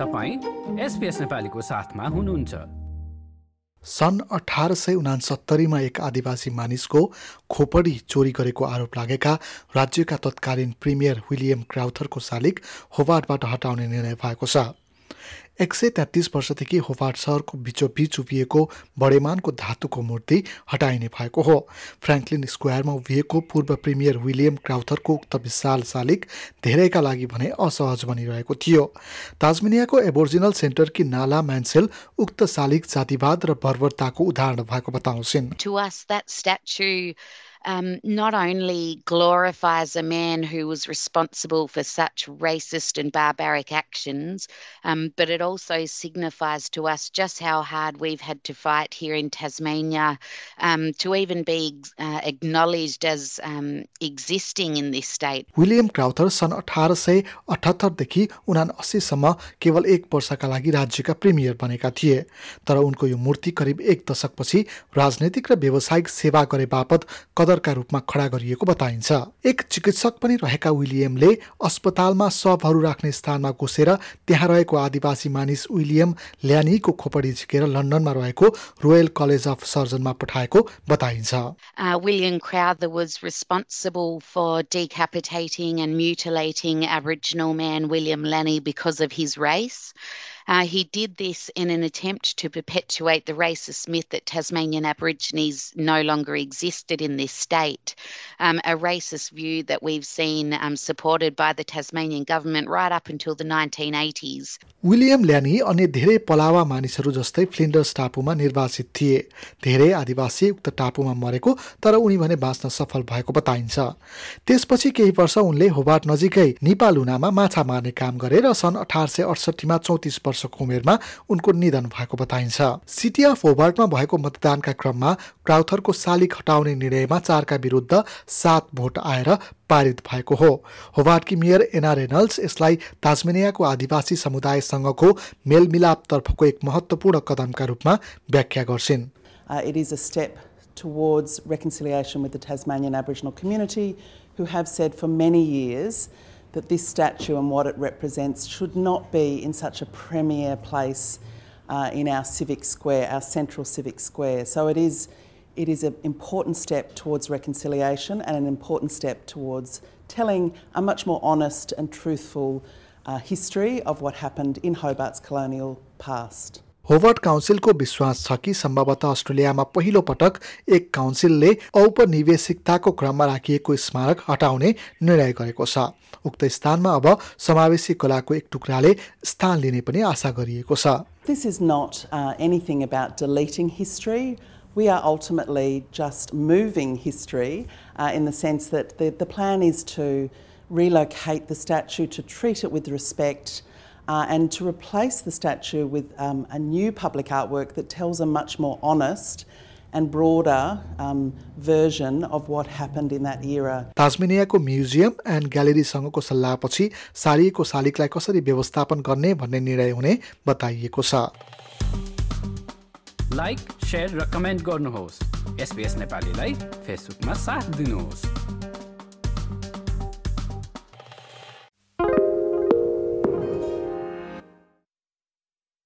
तपाईँ एसपिएस नेपालीको साथमा हुनुहुन्छ। सन् अठार सय उनासत्तरीमा एक आदिवासी मानिसको खोपडी चोरी गरेको आरोप लागेका राज्यका तत्कालीन प्रिमियर विलियम क्राउथरको शालिक होवार्डबाट हटाउने निर्णय भएको छ। एक सय तेत्तिस वर्षदेखि होफाट सहरको बिचोबिच उभिएको बडेमानको धातुको मूर्ति हटाइने भएको हो। फ्रेङ्कलिन स्क्वायरमा उभिएको पूर्व प्रिमियर विलियम क्राउथरको उक्त विशाल शालिग धेरैका लागि भने असहज बनिरहेको थियो। ताजमेनियाको एबोर्जिनल सेन्टरकी नाला म्यान्सेल उक्त शालिग जातिवाद र बर्बरताको उदाहरण भएको बताउँछिन्। um, not only glorifies a man who was responsible for such racist and barbaric actions, um, but it also signifies to us just how hard we've had to fight here in Tasmania um, to even be uh, acknowledged as um, existing in this state. William Crowther सन् अठार सय अठहत्तरदेखि उना अस्सीसम्म केवल एक वर्षका लागि राज्यका premier बनेका थिए तर उनको यो मूर्ति करिब एक दशकपछि राजनैतिक र व्यावसायिक सेवा गरे बापत कदरका रूपमा खडा गरिएको बताइन्छ एक चिकित्सक पनि रहेका विलियमले अस्पतालमा शवहरू राख्ने स्थानमा घुसेर त्यहाँ रहेको आदिवासी मानिस विलियम ल्यानीको खोपडी झिकेर लन्डनमा रहेको रोयल कलेज अफ सर्जनमा पठाएको बताइन्छ man William. Uh, he did this in an attempt to perpetuate the racist myth that Tasmanian Aborigines no longer existed in this state, um, a racist view that we've seen um, supported by the Tasmanian government right up until the 1980s. William Lanne अन्य धेरै पलावा मानिसहरू जस्तै Flinders टापुमा निर्वासित थिए धेरै आदिवासी उक्त टापुमा मरेको तर उनी भने बाँच्न सफल भएको बताइन्छ त्यसपछि केही वर्ष उनले होबार्ट नजिकै निपालुनामा माछा मार्ने काम गरे र सन् अठार सय अडसठीमा चौतिस वर्ष वर्षको उमेरमा उनको निधन भएको बताइन्छ। सिटी अफ होबार्टमा भएको मतदानका क्रममा क्राउथरको शालिक हटाउने निर्णयमा चारका विरुद्ध सात भोट आएर पारित भएको हो। होबार्टकी मेयर एना रेनल्ड्स यसलाई ताजमेनियाको आदिवासी समुदायसँगको मेलमिलापतर्फको एक महत्त्वपूर्ण कदमका रूपमा व्याख्या गर्छिन्। Is a step towards reconciliation with the Tasmanian Aboriginal community who have said for many years that this statue and what it represents should not be in such a premier place uh, in our civic square, our central civic square. So it is, it is an important step towards reconciliation and an important step towards telling a much more honest and truthful uh, history of what happened in Hobart's colonial past. Hobart काउन्सिलको विश्वास छ कि सम्भवतः अस्ट्रेलियामा पहिलो पटक एक काउन्सिलले औपनिवेशिकताको क्रममा राखिएको स्मारक हटाउने निर्णय गरेको छ उक्त स्थानमा अब समावेशी कलाको एक टुक्राले स्थान लिने पनि आशा गरिएको छ This is not uh, anything about deleting history. We are ultimately just moving history uh, in the sense that the, the plan is to relocate the statue, to treat it with respect, uh, and to replace the statue with um, a new public artwork that tells a much more honest and broader um, version of what happened in that era. ताजमेनियाको museum and ग्यालेरीसँगको सल्लाहपछि सारिएको शालिगलाई कसरी व्यवस्थापन गर्ने भन्ने निर्णय हुने बताइएको छ लाइक शेयर र कमेन्ट गर्नुहोस् एसपिएस नेपालीलाई फेसबुकमा साथ दिनुहोस्